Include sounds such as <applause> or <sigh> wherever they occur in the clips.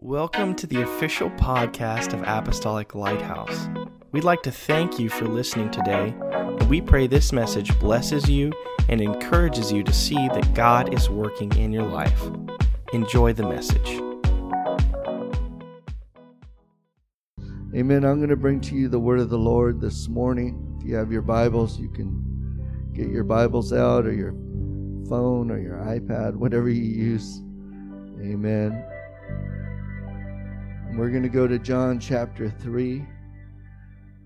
Welcome to the official podcast of Apostolic Lighthouse. We'd like to thank you for listening today, and we pray this message blesses you and encourages you to see that God is working in your life. Enjoy the message. Amen. I'm going to bring to you the word of the Lord this morning. If you have your Bibles, you can get your Bibles out or your phone or your iPad, whatever you use. Amen. We're going to go to John chapter 3.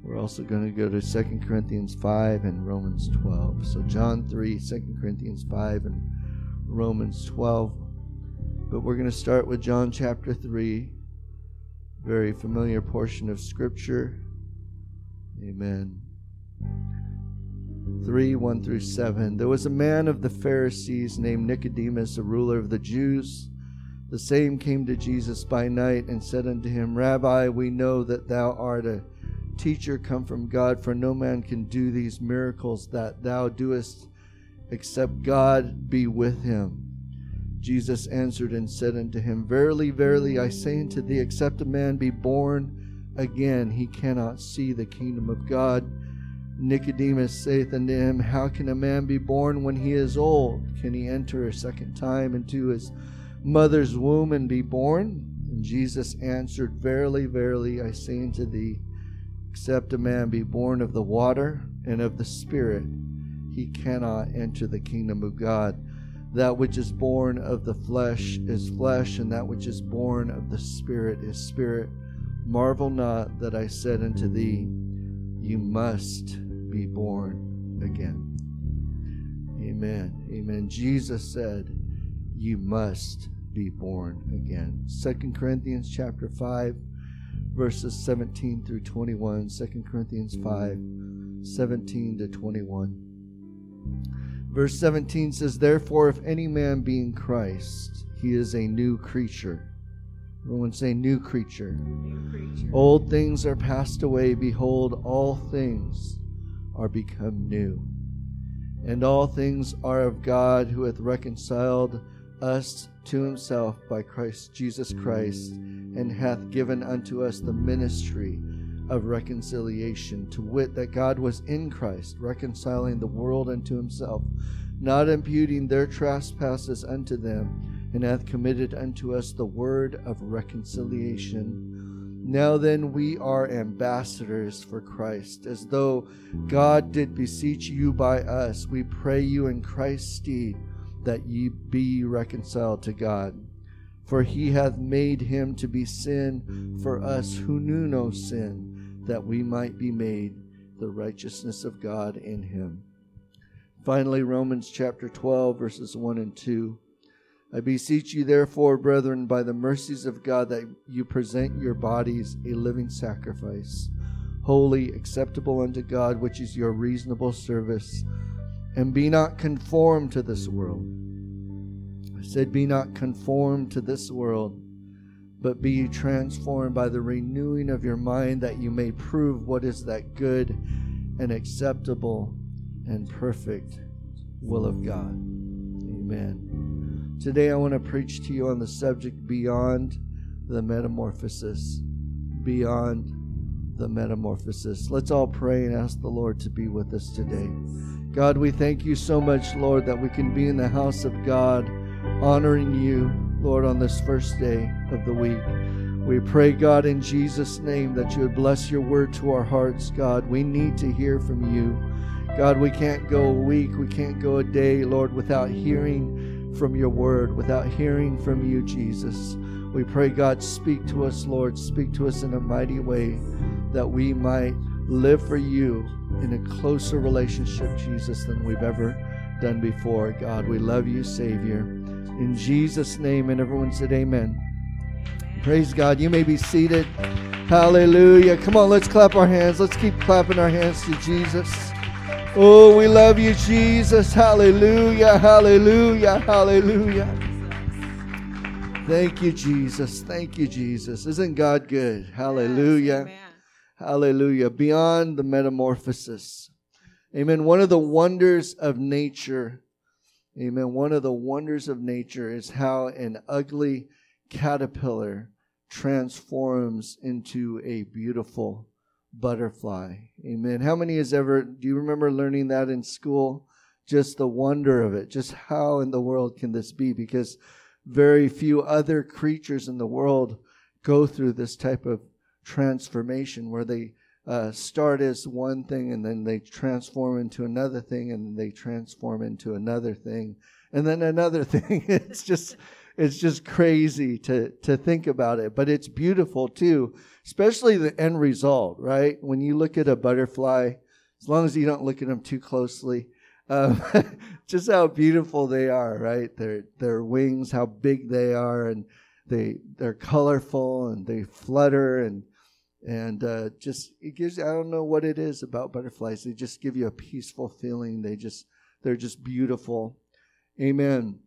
We're also going to go to 2 Corinthians 5 and Romans 12. So, John 3, 2 Corinthians 5, and Romans 12. But we're going to start with John chapter 3 very familiar portion of Scripture. Amen. 3 1 through 7. There was a man of the Pharisees named Nicodemus, a ruler of the Jews. The same came to Jesus by night and said unto him, Rabbi, we know that thou art a teacher come from God, for no man can do these miracles that thou doest except God be with him. Jesus answered and said unto him, Verily, verily, I say unto thee, except a man be born again, he cannot see the kingdom of God. Nicodemus saith unto him, How can a man be born when he is old? Can he enter a second time into his mother's womb and be born? And Jesus answered, Verily, verily, I say unto thee, except a man be born of the water and of the Spirit, he cannot enter the kingdom of God. That which is born of the flesh is flesh, and that which is born of the Spirit is spirit. Marvel not that I said unto thee, You must be born again. Amen. Amen. Jesus said, You must be born again. Second Corinthians chapter 5, verses 17 through 21. 2 Corinthians 5, 17 to 21. Verse 17 says, Therefore, if any man be in Christ, he is a new creature. Everyone say, new creature. New creature. Old things are passed away. Behold, all things are become new. And all things are of God, who hath reconciled us to himself by Christ Jesus Christ, and hath given unto us the ministry of reconciliation, to wit, that God was in Christ, reconciling the world unto himself, not imputing their trespasses unto them, and hath committed unto us the word of reconciliation. Now then, we are ambassadors for Christ, as though God did beseech you by us. We pray you in Christ's stead that ye be reconciled to God. For he hath made him to be sin for us who knew no sin, that we might be made the righteousness of God in him. Finally, Romans chapter 12, verses 1 and 2. I beseech you, therefore, brethren, by the mercies of God, that you present your bodies a living sacrifice, holy, acceptable unto God, which is your reasonable service. And be not conformed to this world. I said, Be not conformed to this world, but be ye transformed by the renewing of your mind, that you may prove what is that good and acceptable and perfect will of God. Amen. Today I want to preach to you on the subject beyond the metamorphosis. Beyond the metamorphosis. Let's all pray and ask the Lord to be with us today. God, we thank you so much, Lord, that we can be in the house of God, honoring you, Lord, on this first day of the week. We pray, God, in Jesus' name, that you would bless your word to our hearts, God. We need to hear from you. God, we can't go a week, we can't go a day, Lord, without hearing from your word, without hearing from you, Jesus. We pray, God, speak to us, Lord. Speak to us in a mighty way that we might live for you in a closer relationship, Jesus, than we've ever done before. God, we love you, Savior. In Jesus' name, and everyone said, Amen. Praise God. You may be seated. Hallelujah. Come on, let's clap our hands. Let's keep clapping our hands to Jesus. Oh, we love you, Jesus. Hallelujah. Hallelujah. Hallelujah. Thank you, Jesus. Thank you, Jesus. Isn't God good? Hallelujah. Yes, Hallelujah. Beyond the metamorphosis. Amen. One of the wonders of nature, amen. One of the wonders of nature is how an ugly caterpillar transforms into a beautiful butterfly. Amen. How many has ever, do you remember learning that in school? Just the wonder of it. Just how in the world can this be? Because very few other creatures in the world go through this type of transformation where they uh, start as one thing and then they transform into another thing and they transform into another thing and then another <laughs> thing. it's just it's just crazy to to think about it, but it's beautiful too, especially the end result, right? When you look at a butterfly, as long as you don't look at them too closely, um, <laughs> just how beautiful they are, right? Their their wings, how big they are, and they they're colorful and they flutter and and uh, just it gives I don't know what it is about butterflies. They just give you a peaceful feeling. They just they're just beautiful. Amen.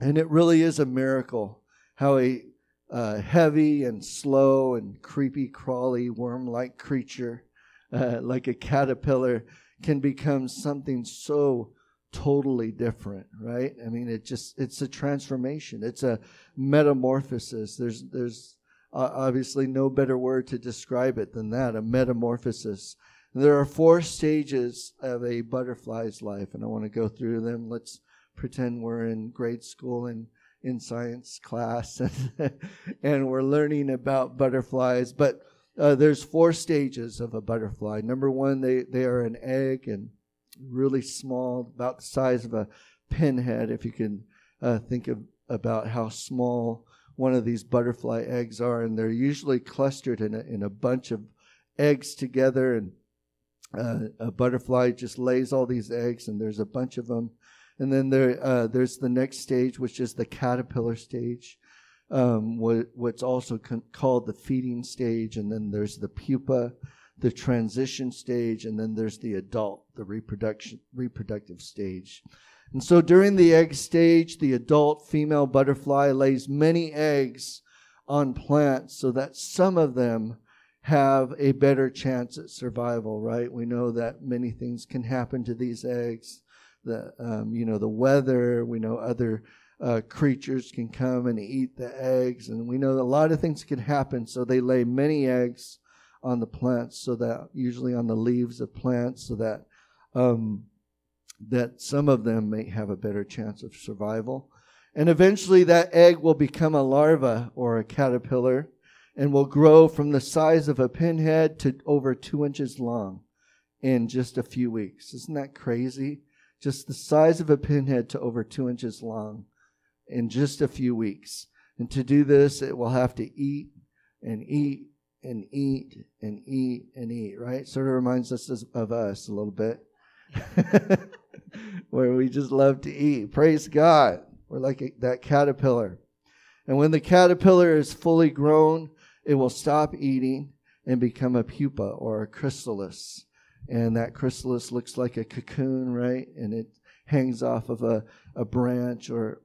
And it really is a miracle how a uh, heavy and slow and creepy, crawly, worm like creature, uh, like a caterpillar, can become something so totally different, right? I mean, it just, it's a transformation, it's a metamorphosis. There's, there's uh, obviously no better word to describe it than that a metamorphosis. There are four stages of a butterfly's life, and I want to go through them. Let's pretend we're in grade school and in science class <laughs> and, and we're learning about butterflies. But uh, there's four stages of a butterfly. Number one, they, they are an egg and really small, about the size of a pinhead, if you can uh, think of about how small one of these butterfly eggs are. And they're usually clustered in a, in a bunch of eggs together. And uh, a butterfly just lays all these eggs, and there's a bunch of them and then there, uh, there's the next stage, which is the caterpillar stage, um, what, what's also con- called the feeding stage. And then there's the pupa, the transition stage, and then there's the adult, the reproduction, reproductive stage. And so during the egg stage, the adult female butterfly lays many eggs on plants so that some of them have a better chance at survival, right? We know that many things can happen to these eggs the um, you know the weather. We know other uh, creatures can come and eat the eggs, and we know a lot of things can happen. So they lay many eggs on the plants, so that usually on the leaves of plants, so that um, that some of them may have a better chance of survival. And eventually, that egg will become a larva or a caterpillar and will grow from the size of a pinhead to over two inches long in just a few weeks. Isn't that crazy? just the size of a pinhead to over two inches long in just a few weeks. And to do this, it will have to eat and eat and eat and eat and eat, right? Sort of reminds us of us a little bit, <laughs> where we just love to eat. Praise God. We're like a, that caterpillar. And when the caterpillar is fully grown, it will stop eating and become a pupa or a chrysalis and that chrysalis looks like a cocoon, right? And it hangs off of a, a branch or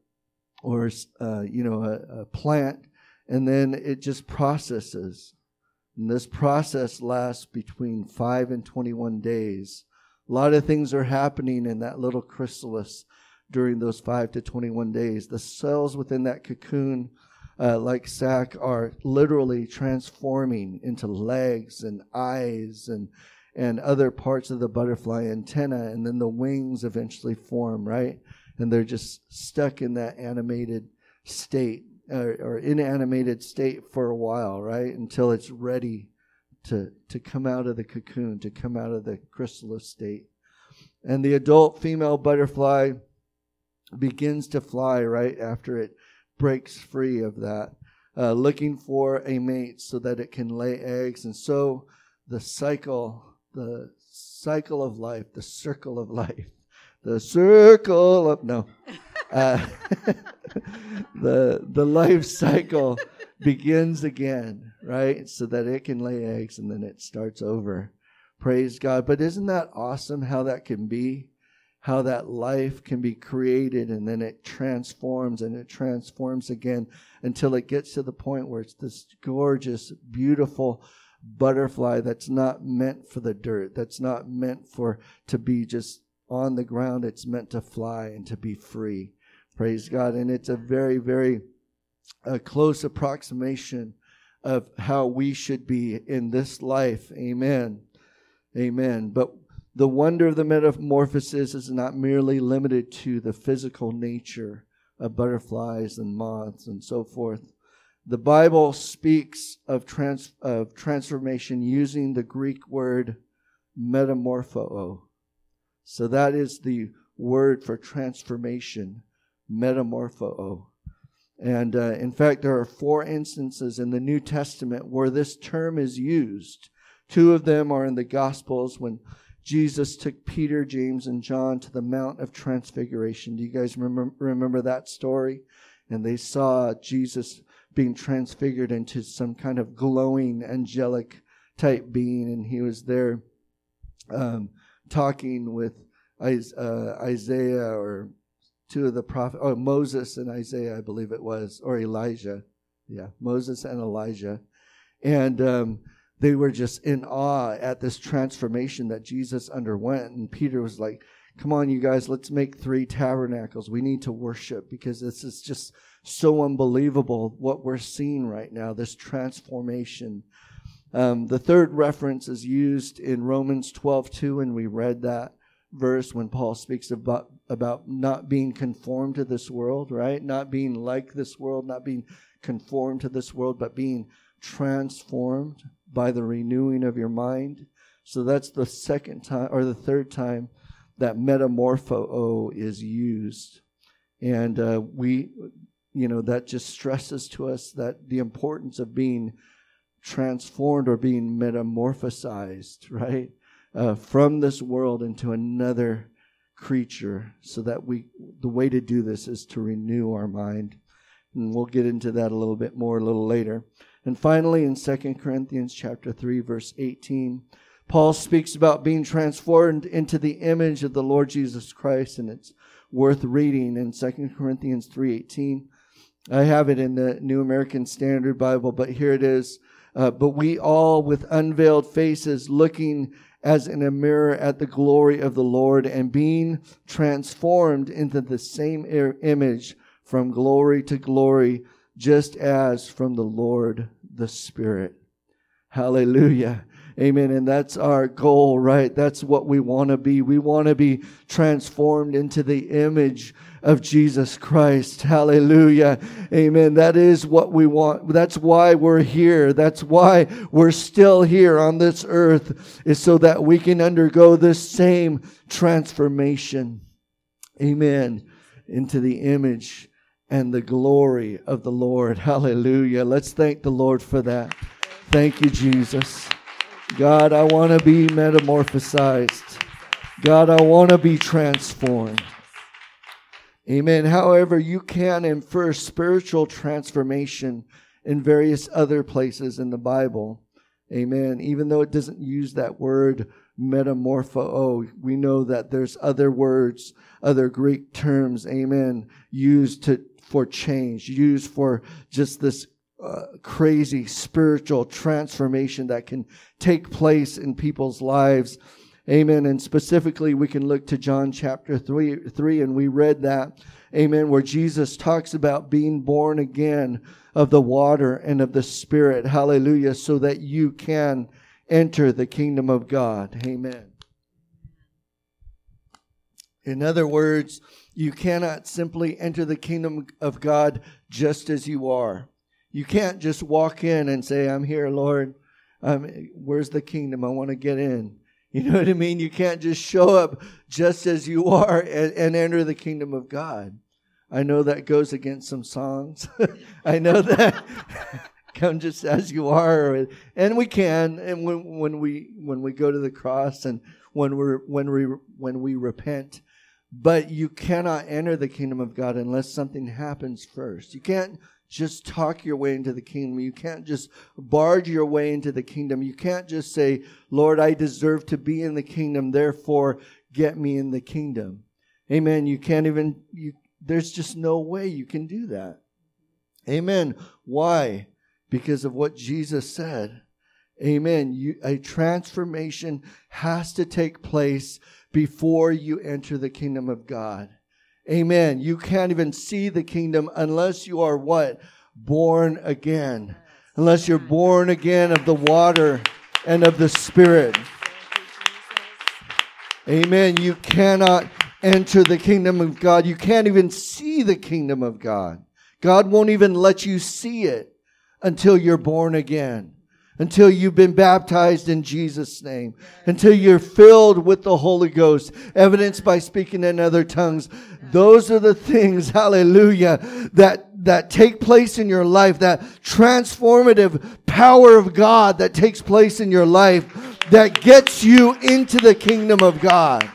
or uh, you know a, a, plant, and then it just processes. And this process lasts between five and twenty-one days. A lot of things are happening in that little chrysalis during those five to twenty-one days. The cells within that cocoon. Uh, like sac are literally transforming into legs and eyes and and other parts of the butterfly antenna, and then the wings eventually form, right? And they're just stuck in that animated state or, or inanimated state for a while, right? Until it's ready to, to come out of the cocoon, to come out of the chrysalis state. And the adult female butterfly begins to fly right after it breaks free of that, uh, looking for a mate so that it can lay eggs. And so the cycle the cycle of life, the circle of life, <laughs> the circle of no, uh, <laughs> the the life cycle begins again, right? So that it can lay eggs and then it starts over. Praise God. But isn't that awesome how that can be? How that life can be created and then it transforms and it transforms again until it gets to the point where it's this gorgeous, beautiful, butterfly that's not meant for the dirt, that's not meant for to be just on the ground. It's meant to fly and to be free. Praise God. And it's a very, very uh, close approximation of how we should be in this life. Amen. Amen. But the wonder of the metamorphosis is not merely limited to the physical nature of butterflies and moths and so forth. The Bible speaks of, trans- of transformation using the Greek word metamorpho. So that is the word for transformation, metamorpho. And uh, in fact, there are four instances in the New Testament where this term is used. Two of them are in the Gospels when Jesus took Peter, James, and John to the Mount of Transfiguration. Do you guys remember, remember that story? And they saw Jesus being transfigured into some kind of glowing angelic type being, and he was there um, talking with uh, Isaiah or two of the prophets, oh, Moses and Isaiah, I believe it was, or Elijah. Yeah, Moses and Elijah. And um, they were just in awe at this transformation that Jesus underwent. And Peter was like, Come on, you guys, let's make three tabernacles. We need to worship because this is just so unbelievable what we're seeing right now, this transformation. Um, the third reference is used in Romans 12 2, and we read that verse when Paul speaks about, about not being conformed to this world, right? Not being like this world, not being conformed to this world, but being transformed by the renewing of your mind. So that's the second time or the third time that metamorpho is used. And uh, we, you know, that just stresses to us that the importance of being transformed or being metamorphosized, <laughs> right? uh, from this world into another creature so that we the way to do this is to renew our mind. And we'll get into that a little bit more a little later. And finally in 2 corinthians chapter 3 verse 18 paul speaks about being transformed into the image of the lord jesus christ and it's worth reading in 2 corinthians 3.18 i have it in the new american standard bible but here it is. Uh, but we all with unveiled faces looking as in a mirror at the glory of the Lord and being transformed into the same image from glory to glory, just as from the Lord the Spirit. Hallelujah. Amen. And that's our goal, right? That's what we want to be. We want to be transformed into the image of Jesus Christ. Hallelujah. Amen. That is what we want. That's why we're here. That's why we're still here on this earth is so that we can undergo this same transformation. Amen. Into the image and the glory of the Lord. Hallelujah. Let's thank the Lord for that. Thank you, Jesus. God, I want to be metamorphosized. God, I want to be transformed. Amen. However, you can infer spiritual transformation in various other places in the Bible. Amen. Even though it doesn't use that word metamorpho, oh, we know that there's other words, other Greek terms, amen, used to, for change, used for just this uh, crazy spiritual transformation that can take place in people's lives Amen. And specifically, we can look to John chapter 3, 3 and we read that. Amen. Where Jesus talks about being born again of the water and of the Spirit. Hallelujah. So that you can enter the kingdom of God. Amen. In other words, you cannot simply enter the kingdom of God just as you are. You can't just walk in and say, I'm here, Lord. Um, where's the kingdom? I want to get in. You know what I mean? You can't just show up just as you are and, and enter the kingdom of God. I know that goes against some songs. <laughs> I know that. <laughs> Come just as you are, and we can. And when, when we when we go to the cross, and when we're when we when we repent, but you cannot enter the kingdom of God unless something happens first. You can't just talk your way into the kingdom. You can't just barge your way into the kingdom. You can't just say, Lord, I deserve to be in the kingdom, therefore get me in the kingdom. Amen. You can't even, you, there's just no way you can do that. Amen. Why? Because of what Jesus said. Amen. You, a transformation has to take place before you enter the kingdom of God. Amen. You can't even see the kingdom unless you are what? Born again. unless you're born again of the water and of the Spirit. Amen. You cannot enter the kingdom of God. You can't even see the kingdom of God. God won't even let you see it until you're born again until you've been baptized in Jesus' name, until you're filled with the Holy Ghost, evidenced by speaking in other tongues. Those are the things, <laughs> hallelujah, that, that take place in your life, that transformative power of God that takes place in your life that gets you into the kingdom of God.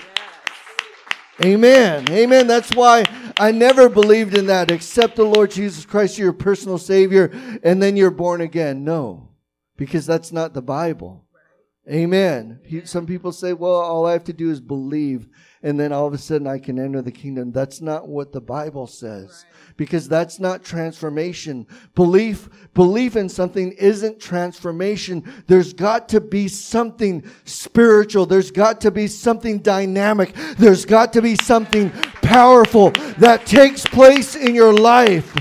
Amen. Amen. That's why I never believed in that. Accept the Lord Jesus Christ, your personal Savior, and then you're born again. No because that's not the Bible. Amen. Some people say, well, all I have to do is believe, and then all of a sudden I can enter the kingdom. That's not what the Bible says. Because that's not transformation. Belief, belief in something isn't transformation. There's got to be something spiritual. There's got to be something dynamic. There's got to be something powerful that takes place in your life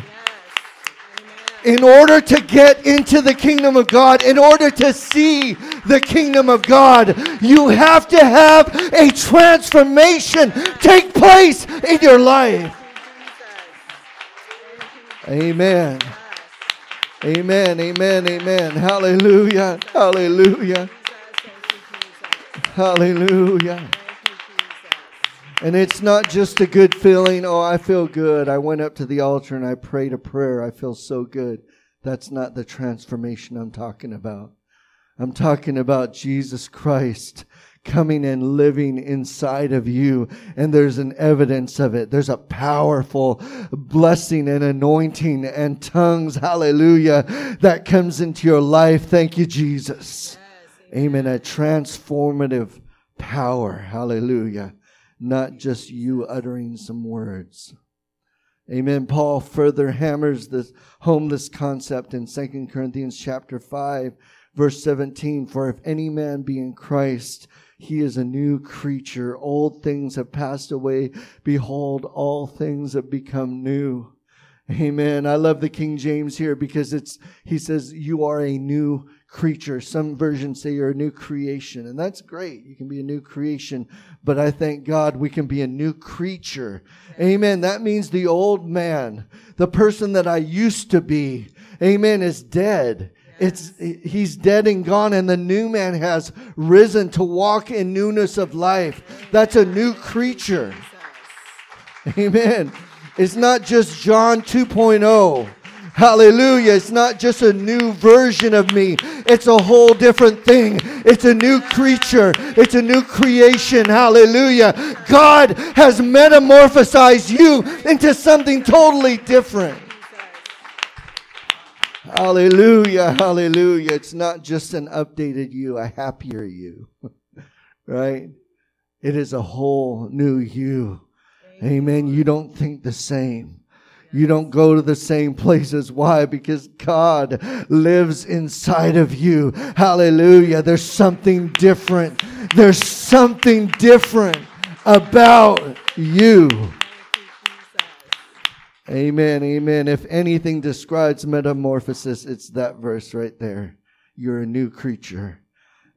in order to get into the kingdom of God, in order to see the kingdom of God, you have to have a transformation take place in your life. Amen. Amen. Amen. Amen. Hallelujah. Hallelujah. Hallelujah. And it's not just a good feeling, oh, I feel good. I went up to the altar and I prayed a prayer. I feel so good. That's not the transformation I'm talking about. I'm talking about Jesus Christ coming and living inside of you. And there's an evidence of it. There's a powerful blessing and anointing and tongues, hallelujah, that comes into your life. Thank you, Jesus. Yes, amen. amen. A transformative power. Hallelujah not just you uttering some words. Amen. Paul further hammers this home this concept in 2 Corinthians chapter 5 verse 17 for if any man be in Christ he is a new creature old things have passed away behold all things have become new Amen. I love the King James here because it's he says you are a new creature. Some versions say you're a new creation, and that's great. You can be a new creation, but I thank God we can be a new creature. Amen. That means the old man, the person that I used to be, amen, is dead. It's he's dead and gone, and the new man has risen to walk in newness of life. That's a new creature. Amen. It's not just John 2.0. Hallelujah. It's not just a new version of me. It's a whole different thing. It's a new creature. It's a new creation. Hallelujah. God has metamorphosized you into something totally different. Hallelujah. Hallelujah. It's not just an updated you, a happier you. <laughs> right? It is a whole new you. Amen. You don't think the same. You don't go to the same places. Why? Because God lives inside of you. Hallelujah. There's something different. There's something different about you. Amen. Amen. If anything describes metamorphosis, it's that verse right there. You're a new creature.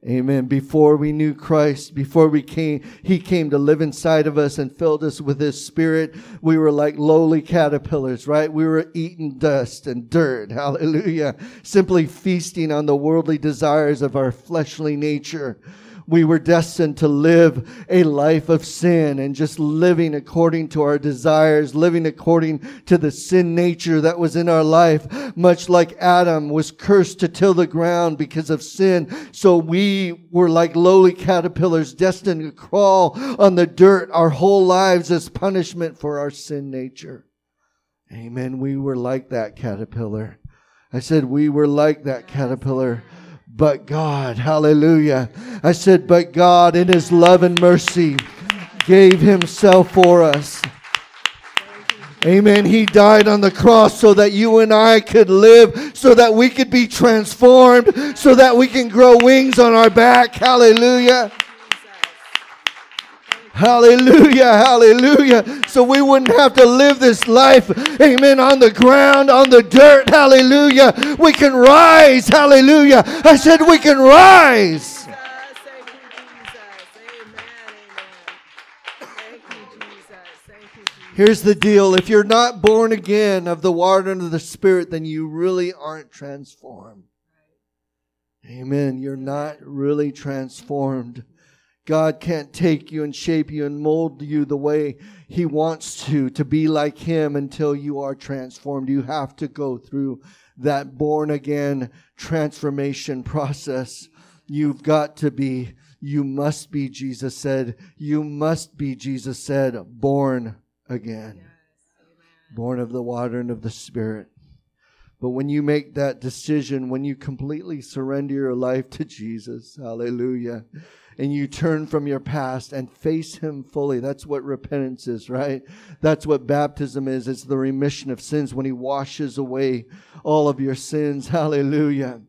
Amen. Before we knew Christ, before we came, He came to live inside of us and filled us with His Spirit. We were like lowly caterpillars, right? We were eating dust and dirt. Hallelujah. Simply feasting on the worldly desires of our fleshly nature we were destined to live a life of sin and just living according to our desires, living according to the sin nature that was in our life, much like Adam was cursed to till the ground because of sin. So we were like lowly caterpillars destined to crawl on the dirt our whole lives as punishment for our sin nature. Amen. We were like that caterpillar. I said we were like that caterpillar but God. Hallelujah. I said, but God in his love and mercy gave himself for us. Amen. He died on the cross so that you and I could live, so that we could be transformed, so that we can grow wings on our back. Hallelujah. Hallelujah, hallelujah. So we wouldn't have to live this life, amen, on the ground, on the dirt, hallelujah. We can rise, hallelujah. I said we can rise. Here's the deal if you're not born again of the water and of the Spirit, then you really aren't transformed. Amen. You're not really transformed. God can't take you and shape you and mold you the way He wants to, to be like Him until you are transformed. You have to go through that born again transformation process. You've got to be, you must be, Jesus said, you must be, Jesus said, born again. born of the water and of the Spirit. But when you make that decision, when you completely surrender your life to Jesus, hallelujah, and you turn from your past and face Him fully, that's what repentance is, right? That's what baptism is. It's the remission of sins when He washes away all of your sins, <laughs> hallelujah.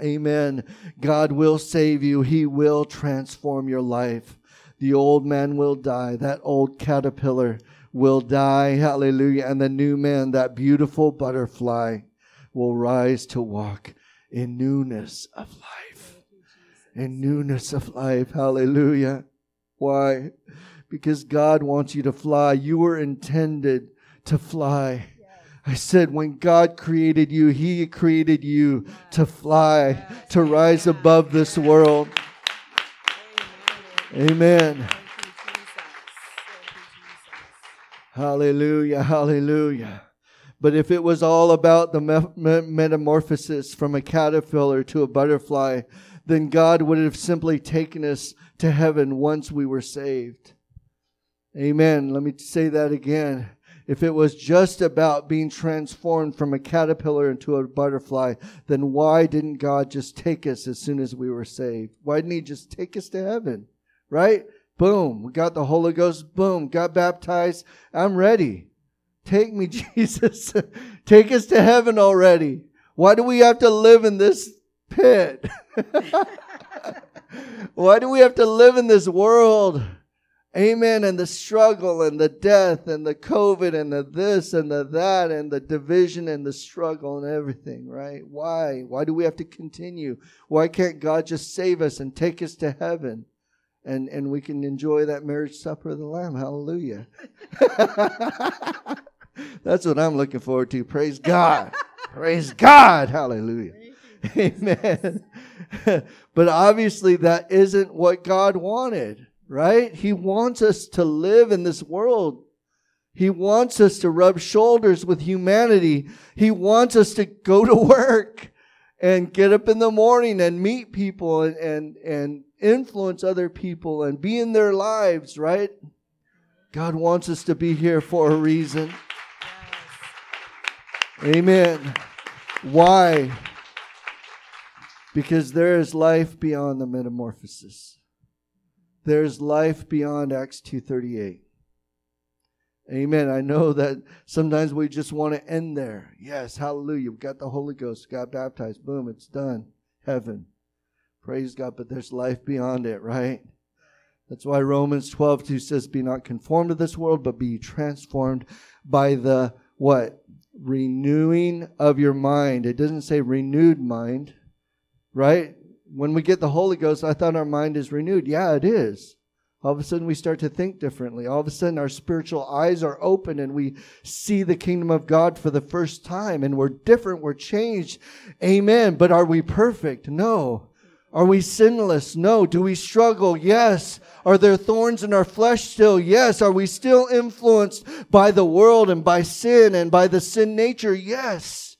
Amen. God will save you. He will transform your life. The old man will die. That old caterpillar will die. Hallelujah. And the new man, that beautiful butterfly, will rise to walk in newness of life. In newness of life. Hallelujah. Why? Because God wants you to fly. You were intended to fly. I said, when God created you, He created you to fly, to rise above this world. Amen. Hallelujah, hallelujah. But if it was all about the metamorphosis from a caterpillar to a butterfly, then God would have simply taken us to heaven once we were saved. Amen. Let me say that again. If it was just about being transformed from a caterpillar into a butterfly, then why didn't God just take us as soon as we were saved? Why didn't He just take us to heaven? Right? Boom. We got the Holy Ghost. Boom. Got baptized. I'm ready. Take me, <laughs> Jesus. Take us to heaven already. Why do we have to live in this pit? <laughs> Why do we have to live in this world? Amen. And the struggle and the death and the COVID and the this and the that and the division and the struggle and everything, right? Why? Why do we have to continue? Why can't God just save us and take us to heaven? and and we can enjoy that marriage supper of the lamb hallelujah <laughs> that's what i'm looking forward to praise god praise god hallelujah <laughs> amen <laughs> but obviously that isn't what god wanted right he wants us to live in this world he wants us to rub shoulders with humanity he wants us to go to work and get up in the morning and meet people and and, and influence other people and be in their lives, right? God wants us to be here for a reason. Yes. Amen. Why? Because there is life beyond the metamorphosis. There's life beyond Acts 238. Amen. I know that sometimes we just want to end there. Yes, hallelujah. We got the Holy Ghost, got baptized. Boom, it's done. Heaven. Praise God, but there's life beyond it, right? That's why Romans 12, 2 says, Be not conformed to this world, but be transformed by the what? Renewing of your mind. It doesn't say renewed mind, right? When we get the Holy Ghost, I thought our mind is renewed. Yeah, it is. All of a sudden, we start to think differently. All of a sudden, our spiritual eyes are open and we see the kingdom of God for the first time and we're different, we're changed. Amen. But are we perfect? No. Are we sinless? No. Do we struggle? Yes. Are there thorns in our flesh still? Yes. Are we still influenced by the world and by sin and by the sin nature? Yes.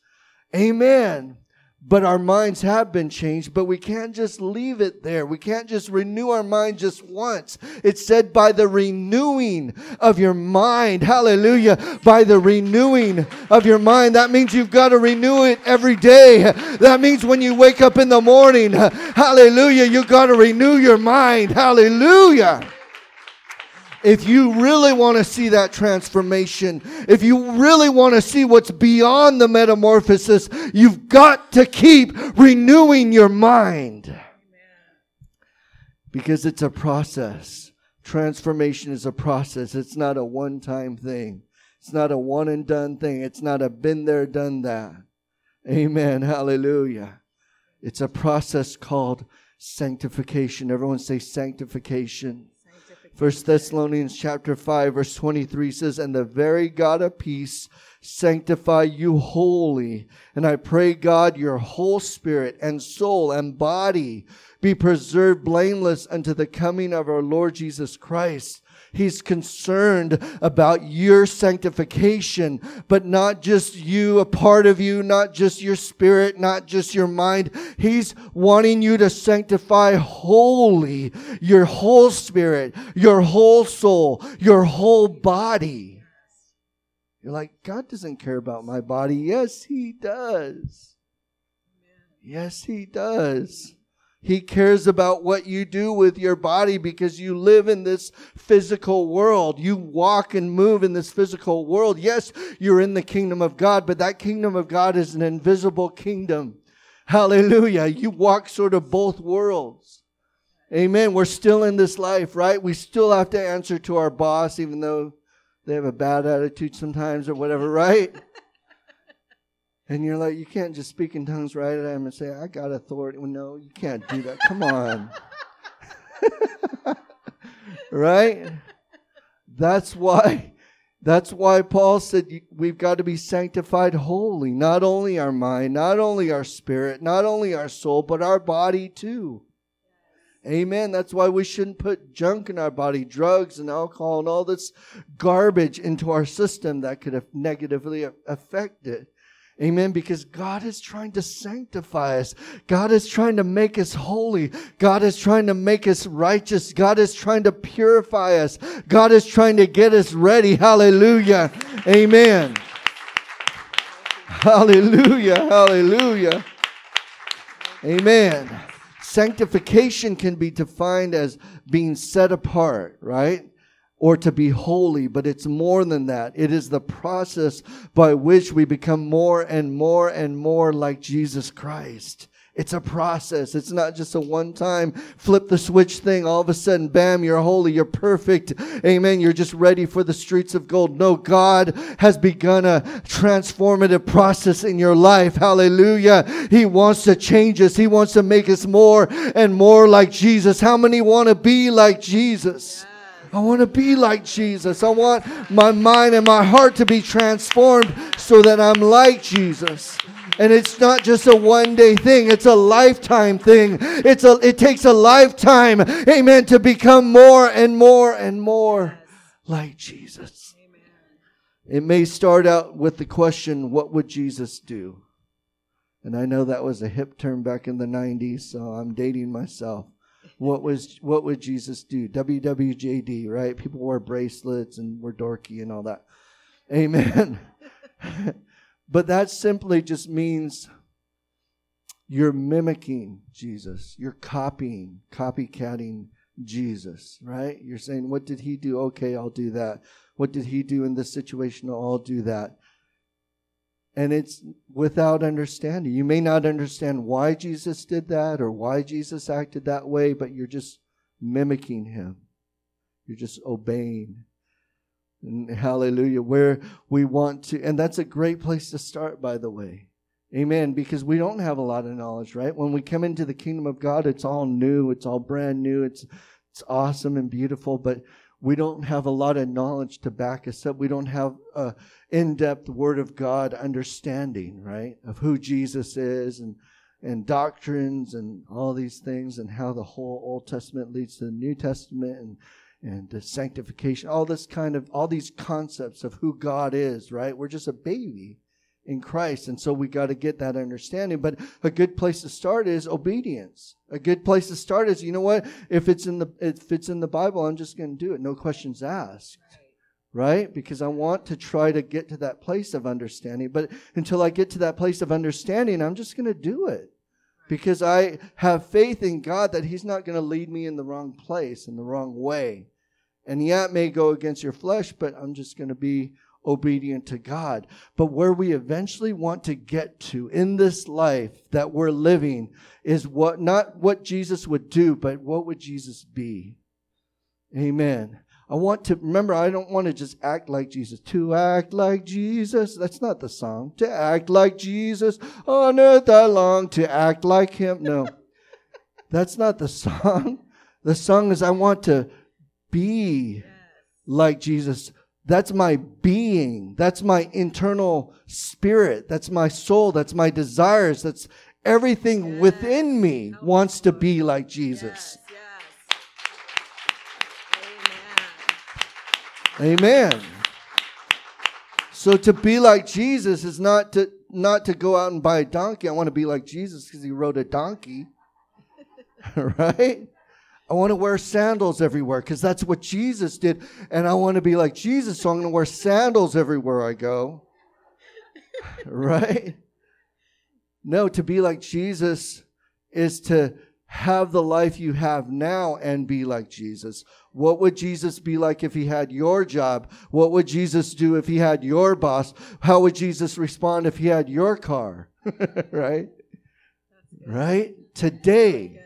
Amen but our minds have been changed, but we can't just leave it there. We can't just renew our mind just once. It's said by the renewing of your mind. Hallelujah. By the renewing of your mind. That means you've got to renew it every day. That means when you wake up in the morning, hallelujah, you've got to renew your mind. Hallelujah. If you really want to see that transformation, if you really want to see what's beyond the metamorphosis, you've got to keep renewing your mind. Because it's a process. Transformation is a process. It's not a one time thing. It's not a one and done thing. It's not a been there, done that. Amen. Hallelujah. It's a process called sanctification. Everyone say sanctification. First Thessalonians chapter 5 verse 23 says, And the very God of peace sanctify you wholly. And I pray God your whole spirit and soul and body be preserved blameless unto the coming of our Lord Jesus Christ. He's concerned about your sanctification, but not just you, a part of you, not just your spirit, not just your mind. He's wanting you to sanctify wholly your whole spirit, your whole soul, your whole body. You're like, God doesn't care about my body. Yes, He does. Yes, He does. He cares about what you do with your body because you live in this physical world. You walk and move in this physical world. Yes, you're in the kingdom of God, but that kingdom of God is an invisible kingdom. Hallelujah. You walk sort of both worlds. Amen. We're still in this life, right? We still have to answer to our boss, even though they have a bad attitude sometimes or whatever, right? <laughs> And you're like, you can't just speak in tongues right at him and say, I got authority. Well, no, you can't do that. Come on. <laughs> right? That's why that's why Paul said we've got to be sanctified wholly, not only our mind, not only our spirit, not only our soul, but our body too. Amen. That's why we shouldn't put junk in our body, drugs and alcohol and all this garbage into our system that could have negatively affect it. Amen. Because God is trying to sanctify us. God is trying to make us holy. God is trying to make us righteous. God is trying to purify us. God is trying to get us ready. Hallelujah. Amen. Hallelujah. Hallelujah. Amen. Sanctification can be defined as being set apart, right? Or to be holy, but it's more than that. It is the process by which we become more and more and more like Jesus Christ. It's a process. It's not just a one time flip the switch thing. All of a sudden, bam, you're holy. You're perfect. Amen. You're just ready for the streets of gold. No, God has begun a transformative process in your life. Hallelujah. He wants to change us. He wants to make us more and more like Jesus. How many want to be like Jesus? I want to be like Jesus. I want my mind and my heart to be transformed so that I'm like Jesus. And it's not just a one day thing, it's a lifetime thing. It's a it takes a lifetime, amen, to become more and more and more like Jesus. It may start out with the question, what would Jesus do? And I know that was a hip term back in the 90s, so I'm dating myself what was what would Jesus do? WWJD, right? People wore bracelets and were dorky and all that. Amen. <laughs> but that simply just means you're mimicking Jesus. You're copying, copycatting Jesus, right? You're saying, What did he do? Okay, I'll do that. What did he do in this situation? I'll do that and it's without understanding. You may not understand why Jesus did that or why Jesus acted that way, but you're just mimicking him. You're just obeying. And hallelujah, where we want to, and that's a great place to start, by the way. Amen. Because we don't have a lot of knowledge, right? When we come into the kingdom of God, it's all new, it's all brand new, it's it's awesome and beautiful, but we don't have a lot of knowledge to back us up. We don't have a in-depth word of God understanding, right? Of who Jesus is and and doctrines and all these things and how the whole Old Testament leads to the New Testament and and sanctification, all this kind of all these concepts of who God is, right? We're just a baby in Christ. And so we got to get that understanding. But a good place to start is obedience. A good place to start is, you know what? If it's in the if it's in the Bible, I'm just going to do it. No questions asked. Right? Because I want to try to get to that place of understanding. But until I get to that place of understanding, I'm just going to do it. Because I have faith in God that He's not going to lead me in the wrong place, in the wrong way. And yeah, it may go against your flesh, but I'm just going to be obedient to God. But where we eventually want to get to in this life that we're living is what, not what Jesus would do, but what would Jesus be? Amen. I want to remember, I don't want to just act like Jesus. To act like Jesus. That's not the song. To act like Jesus. On earth I long to act like him. No, <laughs> that's not the song. The song is I want to be like Jesus. That's my being. That's my internal spirit. That's my soul. That's my desires. That's everything yes. within me wants to be like Jesus. Yes. Amen. So to be like Jesus is not to not to go out and buy a donkey. I want to be like Jesus because he rode a donkey. <laughs> right? I want to wear sandals everywhere because that's what Jesus did. And I want to be like Jesus, so I'm going to wear sandals everywhere I go. <laughs> right? No, to be like Jesus is to have the life you have now and be like Jesus. What would Jesus be like if he had your job? What would Jesus do if he had your boss? How would Jesus respond if he had your car? <laughs> right? Right? Today,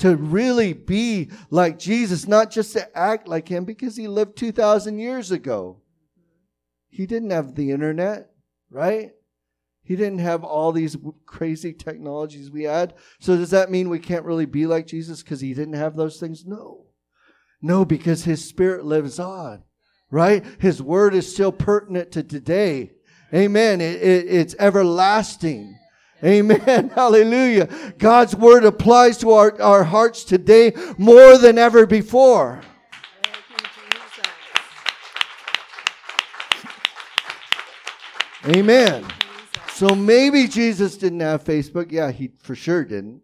to really be like Jesus, not just to act like him because he lived 2,000 years ago. He didn't have the internet, right? He didn't have all these crazy technologies we had. So does that mean we can't really be like Jesus because he didn't have those things? No. No, because his spirit lives on, right? His word is still pertinent to today. Amen. It, it, it's everlasting. Amen. <laughs> Hallelujah. God's word applies to our, our hearts today more than ever before. Amen. So maybe Jesus didn't have Facebook. Yeah, he for sure didn't.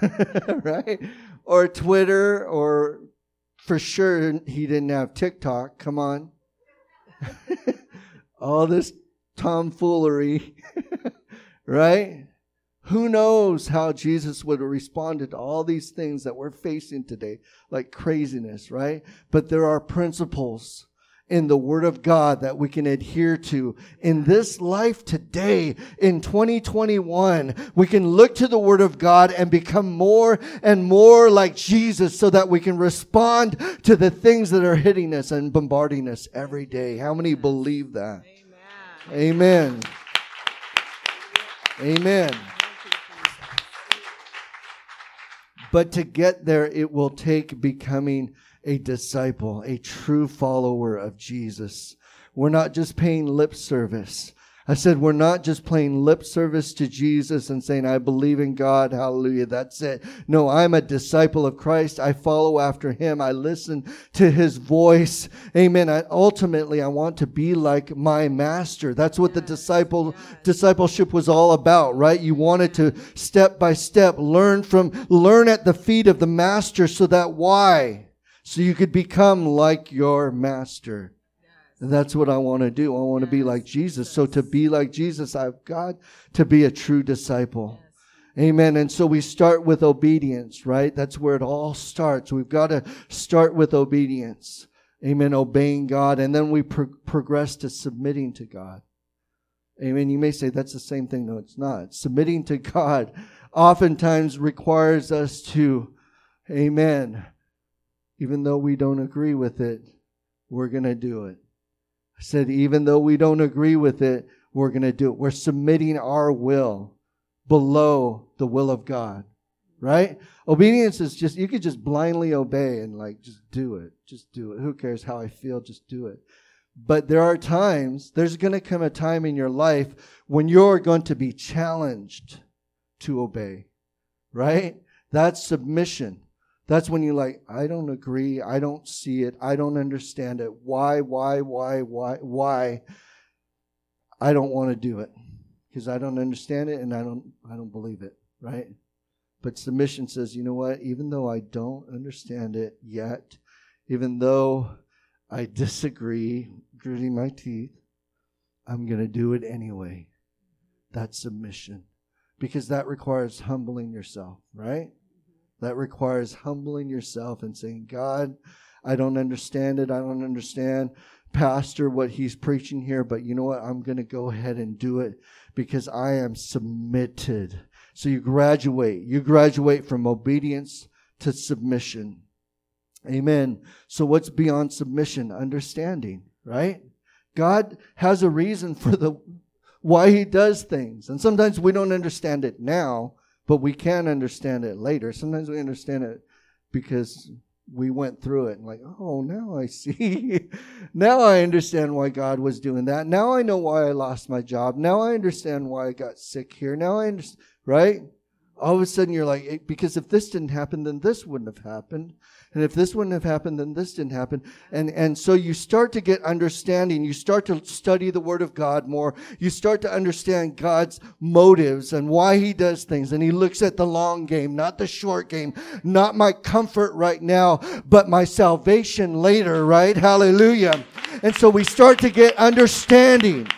<laughs> right? Or Twitter, or for sure he didn't have TikTok. Come on. <laughs> All this tomfoolery. right? Who knows how Jesus would have responded to all these things that we're facing today, like craziness, right? But there are principles in the Word of God that we can adhere to in this life today in 2021. We can look to the Word of God and become more and more like Jesus so that we can respond to the things that are hitting us and bombarding us every day. How many believe that? Amen. Amen. Amen. But to get there, it will take becoming a disciple, a true follower of Jesus. We're not just paying lip service. I said, we're not just playing lip service to Jesus and saying, I believe in God. Hallelujah. That's it. No, I'm a disciple of Christ. I follow after him. I listen to his voice. Amen. I, ultimately, I want to be like my master. That's what the disciple, discipleship was all about, right? You wanted to step by step learn from, learn at the feet of the master so that why? so you could become like your master. And that's what I want to do. I want to be like Jesus. So to be like Jesus, I've got to be a true disciple. Amen. And so we start with obedience, right? That's where it all starts. We've got to start with obedience. Amen. Obeying God. And then we pro- progress to submitting to God. Amen. You may say that's the same thing. No, it's not. Submitting to God oftentimes requires us to, amen, even though we don't agree with it, we're going to do it. Said, even though we don't agree with it, we're going to do it. We're submitting our will below the will of God, right? Obedience is just, you could just blindly obey and like, just do it. Just do it. Who cares how I feel? Just do it. But there are times, there's going to come a time in your life when you're going to be challenged to obey, right? That's submission. That's when you're like, I don't agree. I don't see it. I don't understand it. Why, why, why, why, why? I don't want to do it because I don't understand it and I don't, I don't believe it, right? But submission says, you know what? Even though I don't understand it yet, even though I disagree, gritting my teeth, I'm going to do it anyway. That's submission because that requires humbling yourself, right? That requires humbling yourself and saying, God, I don't understand it. I don't understand, Pastor, what he's preaching here, but you know what? I'm going to go ahead and do it because I am submitted. So you graduate. You graduate from obedience to submission. Amen. So, what's beyond submission? Understanding, right? God has a reason for the why he does things. And sometimes we don't understand it now, but we can understand it later. Sometimes we understand it because we went through it and like, oh, now I see. <laughs> now I understand why God was doing that. Now I know why I lost my job. Now I understand why I got sick here. Now I understand, right? All of a sudden you're like, because if this didn't happen, then this wouldn't have happened. And if this wouldn't have happened, then this didn't happen. And, and so you start to get understanding. You start to study the Word of God more. You start to understand God's motives and why He does things. And He looks at the long game, not the short game, not my comfort right now, but my salvation later, right? Hallelujah. And so we start to get understanding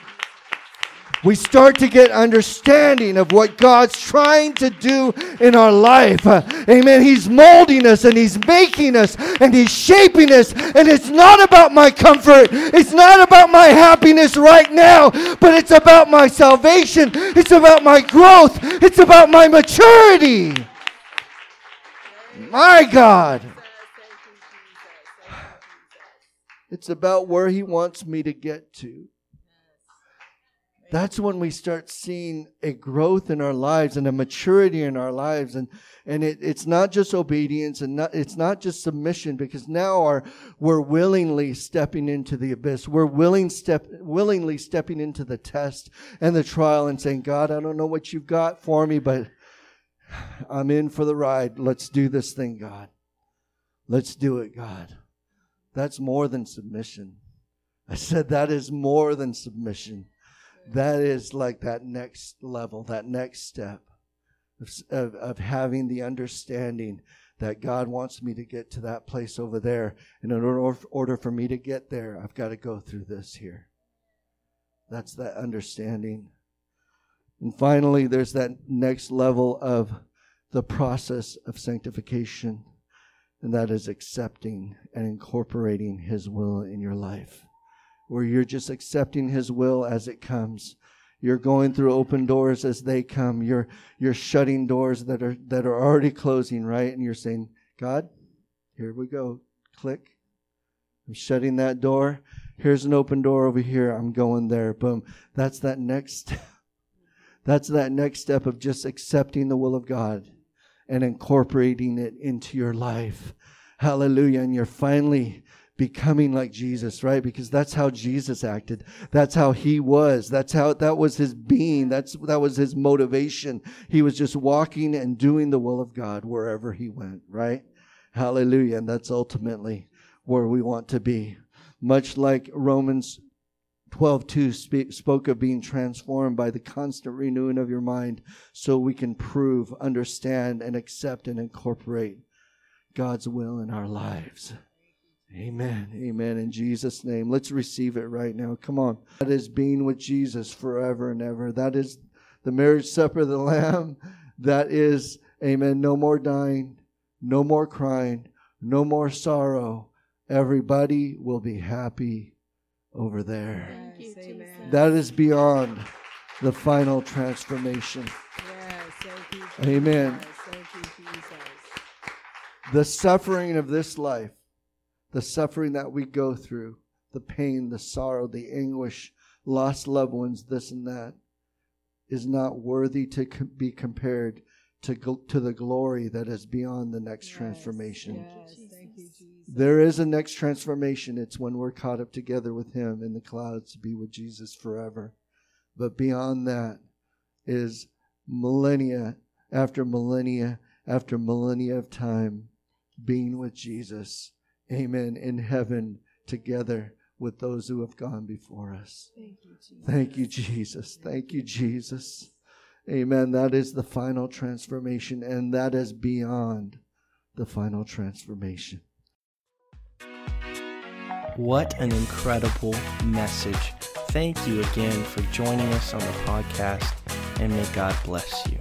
we start to get understanding of what God's trying to do in our life. Uh, amen. He's molding us and He's making us and He's shaping us. And it's not about my comfort, it's not about my happiness right now, but it's about my salvation, it's about my growth, it's about my maturity. My God. It's about where He wants me to get to. That's when we start seeing a growth in our lives and a maturity in our lives. And, and it, it's not just obedience and not, it's not just submission because now our, we're willingly stepping into the abyss. We're willing step, willingly stepping into the test and the trial and saying, God, I don't know what you've got for me, but I'm in for the ride. Let's do this thing, God. Let's do it, God. That's more than submission. I said that is more than submission that is like that next level, that next step of, of, of, having the understanding that God wants me to get to that place over there. And in order, order for me to get there, I've got to go through this here. That's that understanding. And finally, there's that next level of the process of sanctification, and that is accepting and incorporating His will in your life where you're just accepting his will as it comes. You're going through open doors as they come. You're you're shutting doors that are that are already closing, right? And you're saying, God, here we go. Click. I'm shutting that door. Here's an open door over here. I'm going there. Boom. That's that next. <laughs> That's that next step of just accepting the will of God and incorporating it into your life. Hallelujah. And you're finally becoming like Jesus, right? Because that's how Jesus acted. That's how he was. That's how that was his being. That's that was his motivation. He was just walking and doing the will of God wherever he went, right? Hallelujah. And that's ultimately where we want to be. Much like Romans 12 2 speak, spoke of being transformed by the constant renewing of your mind so we can prove, understand, and accept and incorporate God's will in our lives. Amen. Amen. In Jesus' name. Let's receive it right now. Come on. That is being with Jesus forever and ever. That is the marriage supper of the <laughs> Lamb. That is, amen, no more dying, no more crying, no more sorrow. Everybody will be happy over there. You, that is beyond the final transformation. Yes, you, Amen. You, the suffering of this life the suffering that we go through, the pain, the sorrow, the anguish, lost loved ones, this and that, is not worthy to be compared to, to the glory that is beyond the next yes, transformation. Yes, there is a next transformation. It's when we're caught up together with Him in the clouds to be with Jesus forever. But beyond that is millennia after millennia after millennia of time being with Jesus amen, in heaven together with those who have gone before us. Thank you, Jesus. Thank you, Jesus. Thank you, Jesus. Amen. That is the final transformation, and that is beyond the final transformation. What an incredible message. Thank you again for joining us on the podcast, and may God bless you.